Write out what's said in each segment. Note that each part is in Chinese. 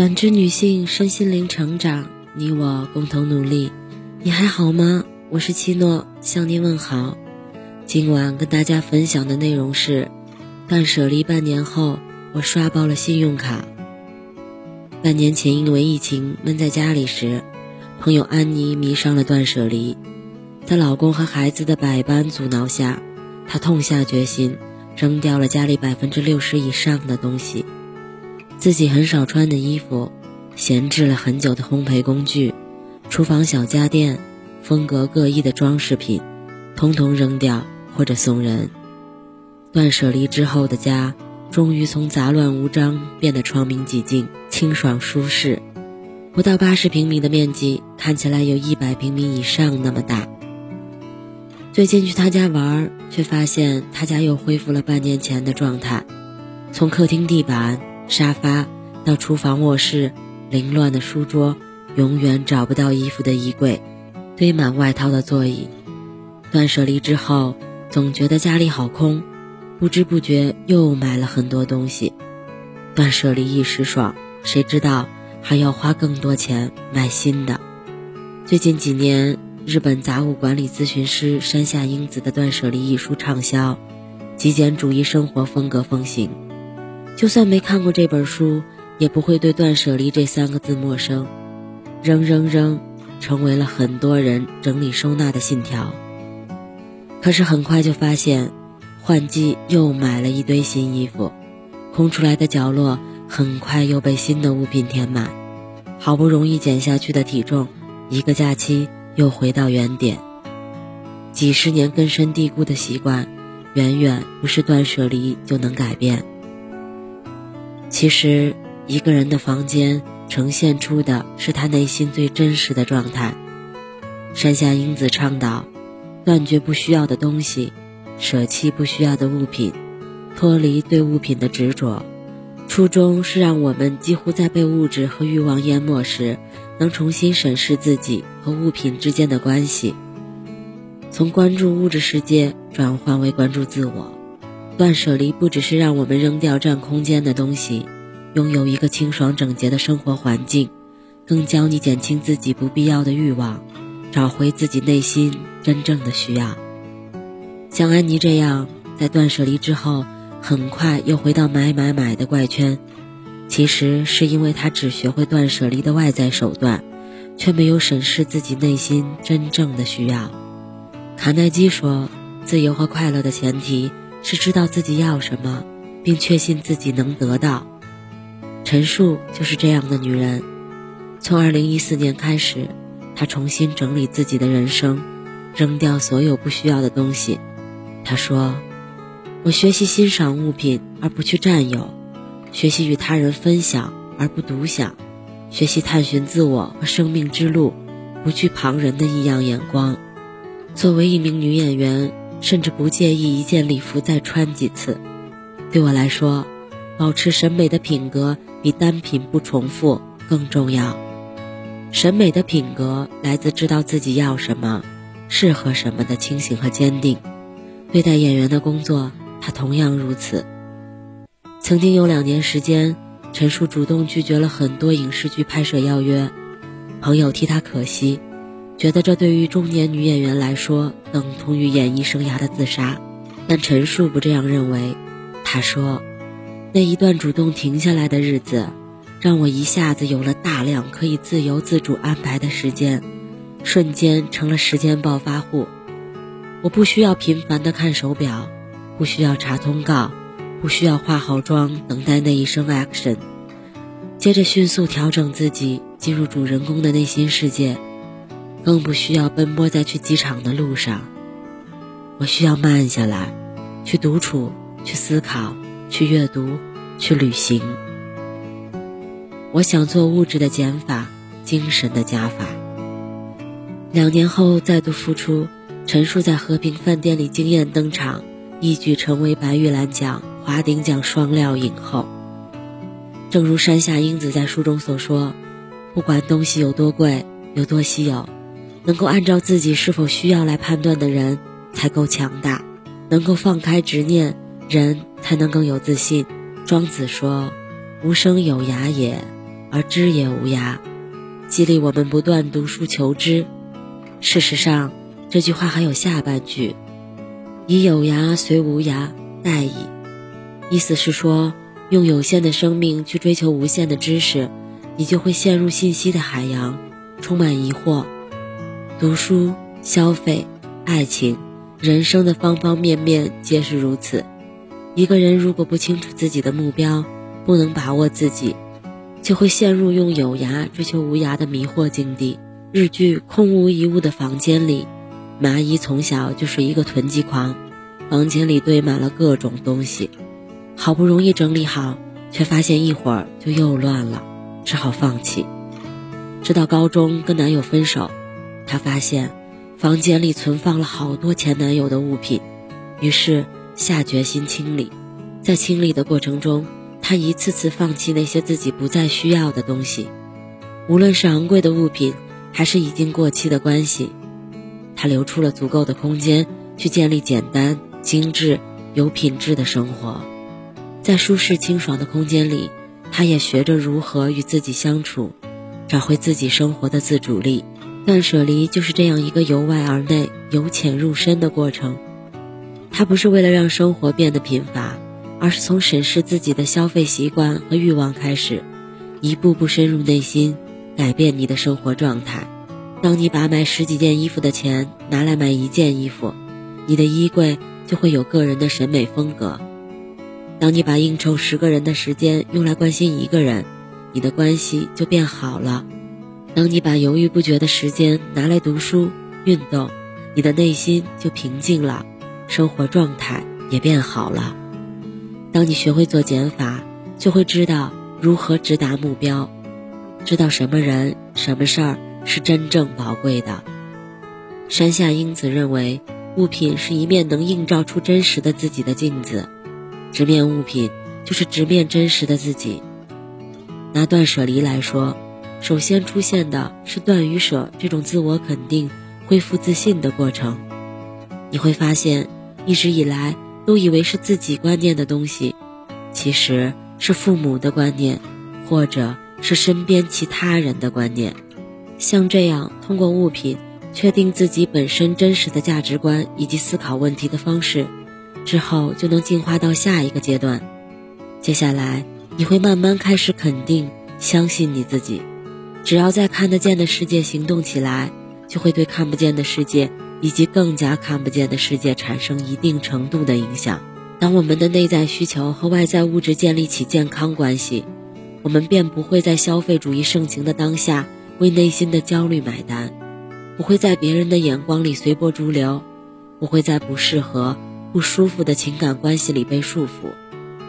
感知女性身心灵成长，你我共同努力。你还好吗？我是七诺，向您问好。今晚跟大家分享的内容是：断舍离半年后，我刷爆了信用卡。半年前因为疫情闷在家里时，朋友安妮迷上了断舍离，在老公和孩子的百般阻挠下，她痛下决心，扔掉了家里百分之六十以上的东西。自己很少穿的衣服，闲置了很久的烘焙工具，厨房小家电，风格各异的装饰品，通通扔掉或者送人。断舍离之后的家，终于从杂乱无章变得窗明几净、清爽舒适。不到八十平米的面积，看起来有一百平米以上那么大。最近去他家玩，却发现他家又恢复了半年前的状态，从客厅地板。沙发到厨房、卧室，凌乱的书桌，永远找不到衣服的衣柜，堆满外套的座椅。断舍离之后，总觉得家里好空，不知不觉又买了很多东西。断舍离一时爽，谁知道还要花更多钱买新的。最近几年，日本杂物管理咨询师山下英子的《断舍离》一书畅销，极简主义生活风格风行。就算没看过这本书，也不会对“断舍离”这三个字陌生。扔扔扔，成为了很多人整理收纳的信条。可是很快就发现，换季又买了一堆新衣服，空出来的角落很快又被新的物品填满。好不容易减下去的体重，一个假期又回到原点。几十年根深蒂固的习惯，远远不是断舍离就能改变。其实，一个人的房间呈现出的是他内心最真实的状态。山下英子倡导：断绝不需要的东西，舍弃不需要的物品，脱离对物品的执着。初衷是让我们几乎在被物质和欲望淹没时，能重新审视自己和物品之间的关系，从关注物质世界转换为关注自我。断舍离不只是让我们扔掉占空间的东西，拥有一个清爽整洁的生活环境，更教你减轻自己不必要的欲望，找回自己内心真正的需要。像安妮这样，在断舍离之后，很快又回到买买买的怪圈，其实是因为她只学会断舍离的外在手段，却没有审视自己内心真正的需要。卡耐基说：“自由和快乐的前提。”是知道自己要什么，并确信自己能得到。陈述就是这样的女人。从二零一四年开始，她重新整理自己的人生，扔掉所有不需要的东西。她说：“我学习欣赏物品而不去占有，学习与他人分享而不独享，学习探寻自我和生命之路，不惧旁人的异样眼光。”作为一名女演员。甚至不介意一件礼服再穿几次。对我来说，保持审美的品格比单品不重复更重要。审美的品格来自知道自己要什么、适合什么的清醒和坚定。对待演员的工作，他同样如此。曾经有两年时间，陈数主动拒绝了很多影视剧拍摄邀约，朋友替他可惜。觉得这对于中年女演员来说等同于演艺生涯的自杀，但陈数不这样认为。他说：“那一段主动停下来的日子，让我一下子有了大量可以自由自主安排的时间，瞬间成了时间暴发户。我不需要频繁的看手表，不需要查通告，不需要化好妆等待那一声 action，接着迅速调整自己，进入主人公的内心世界。”更不需要奔波在去机场的路上，我需要慢下来，去独处，去思考，去阅读，去旅行。我想做物质的减法，精神的加法。两年后再度复出，陈数在和平饭店里惊艳登场，一举成为白玉兰奖、华鼎奖双料影后。正如山下英子在书中所说：“不管东西有多贵，有多稀有。”能够按照自己是否需要来判断的人，才够强大；能够放开执念，人才能更有自信。庄子说：“无声有涯也，而知也无涯，激励我们不断读书求知。事实上，这句话还有下半句：“以有涯随无涯，殆矣。”意思是说，用有限的生命去追求无限的知识，你就会陷入信息的海洋，充满疑惑。读书、消费、爱情，人生的方方面面皆是如此。一个人如果不清楚自己的目标，不能把握自己，就会陷入用有涯追求无涯的迷惑境地。日剧《空无一物的房间里》，麻衣从小就是一个囤积狂，房间里堆满了各种东西。好不容易整理好，却发现一会儿就又乱了，只好放弃。直到高中跟男友分手，她发现房间里存放了好多前男友的物品，于是下决心清理。在清理的过程中，她一次次放弃那些自己不再需要的东西，无论是昂贵的物品，还是已经过期的关系，她留出了足够的空间去建立简单、精致、有品质的生活。在舒适清爽的空间里，他也学着如何与自己相处，找回自己生活的自主力。断舍离就是这样一个由外而内、由浅入深的过程。它不是为了让生活变得贫乏，而是从审视自己的消费习惯和欲望开始，一步步深入内心，改变你的生活状态。当你把买十几件衣服的钱拿来买一件衣服，你的衣柜就会有个人的审美风格。当你把应酬十个人的时间用来关心一个人，你的关系就变好了；当你把犹豫不决的时间拿来读书、运动，你的内心就平静了，生活状态也变好了。当你学会做减法，就会知道如何直达目标，知道什么人、什么事儿是真正宝贵的。山下英子认为，物品是一面能映照出真实的自己的镜子。直面物品，就是直面真实的自己。拿断舍离来说，首先出现的是断与舍这种自我肯定、恢复自信的过程。你会发现，一直以来都以为是自己观念的东西，其实是父母的观念，或者是身边其他人的观念。像这样，通过物品确定自己本身真实的价值观以及思考问题的方式。之后就能进化到下一个阶段。接下来你会慢慢开始肯定、相信你自己。只要在看得见的世界行动起来，就会对看不见的世界以及更加看不见的世界产生一定程度的影响。当我们的内在需求和外在物质建立起健康关系，我们便不会在消费主义盛行的当下为内心的焦虑买单，不会在别人的眼光里随波逐流，不会在不适合。不舒服的情感关系里被束缚，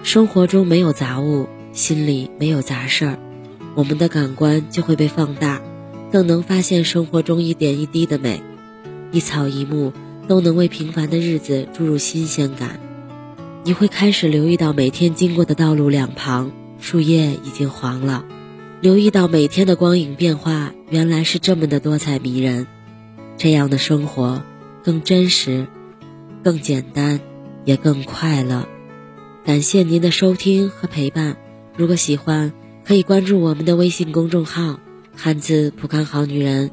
生活中没有杂物，心里没有杂事儿，我们的感官就会被放大，更能发现生活中一点一滴的美，一草一木都能为平凡的日子注入新鲜感。你会开始留意到每天经过的道路两旁树叶已经黄了，留意到每天的光影变化原来是这么的多彩迷人，这样的生活更真实。更简单，也更快乐。感谢您的收听和陪伴。如果喜欢，可以关注我们的微信公众号“汉字普康好女人”。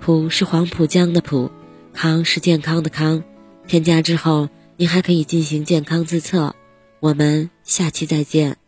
普是黄浦江的浦，康是健康的康。添加之后，您还可以进行健康自测。我们下期再见。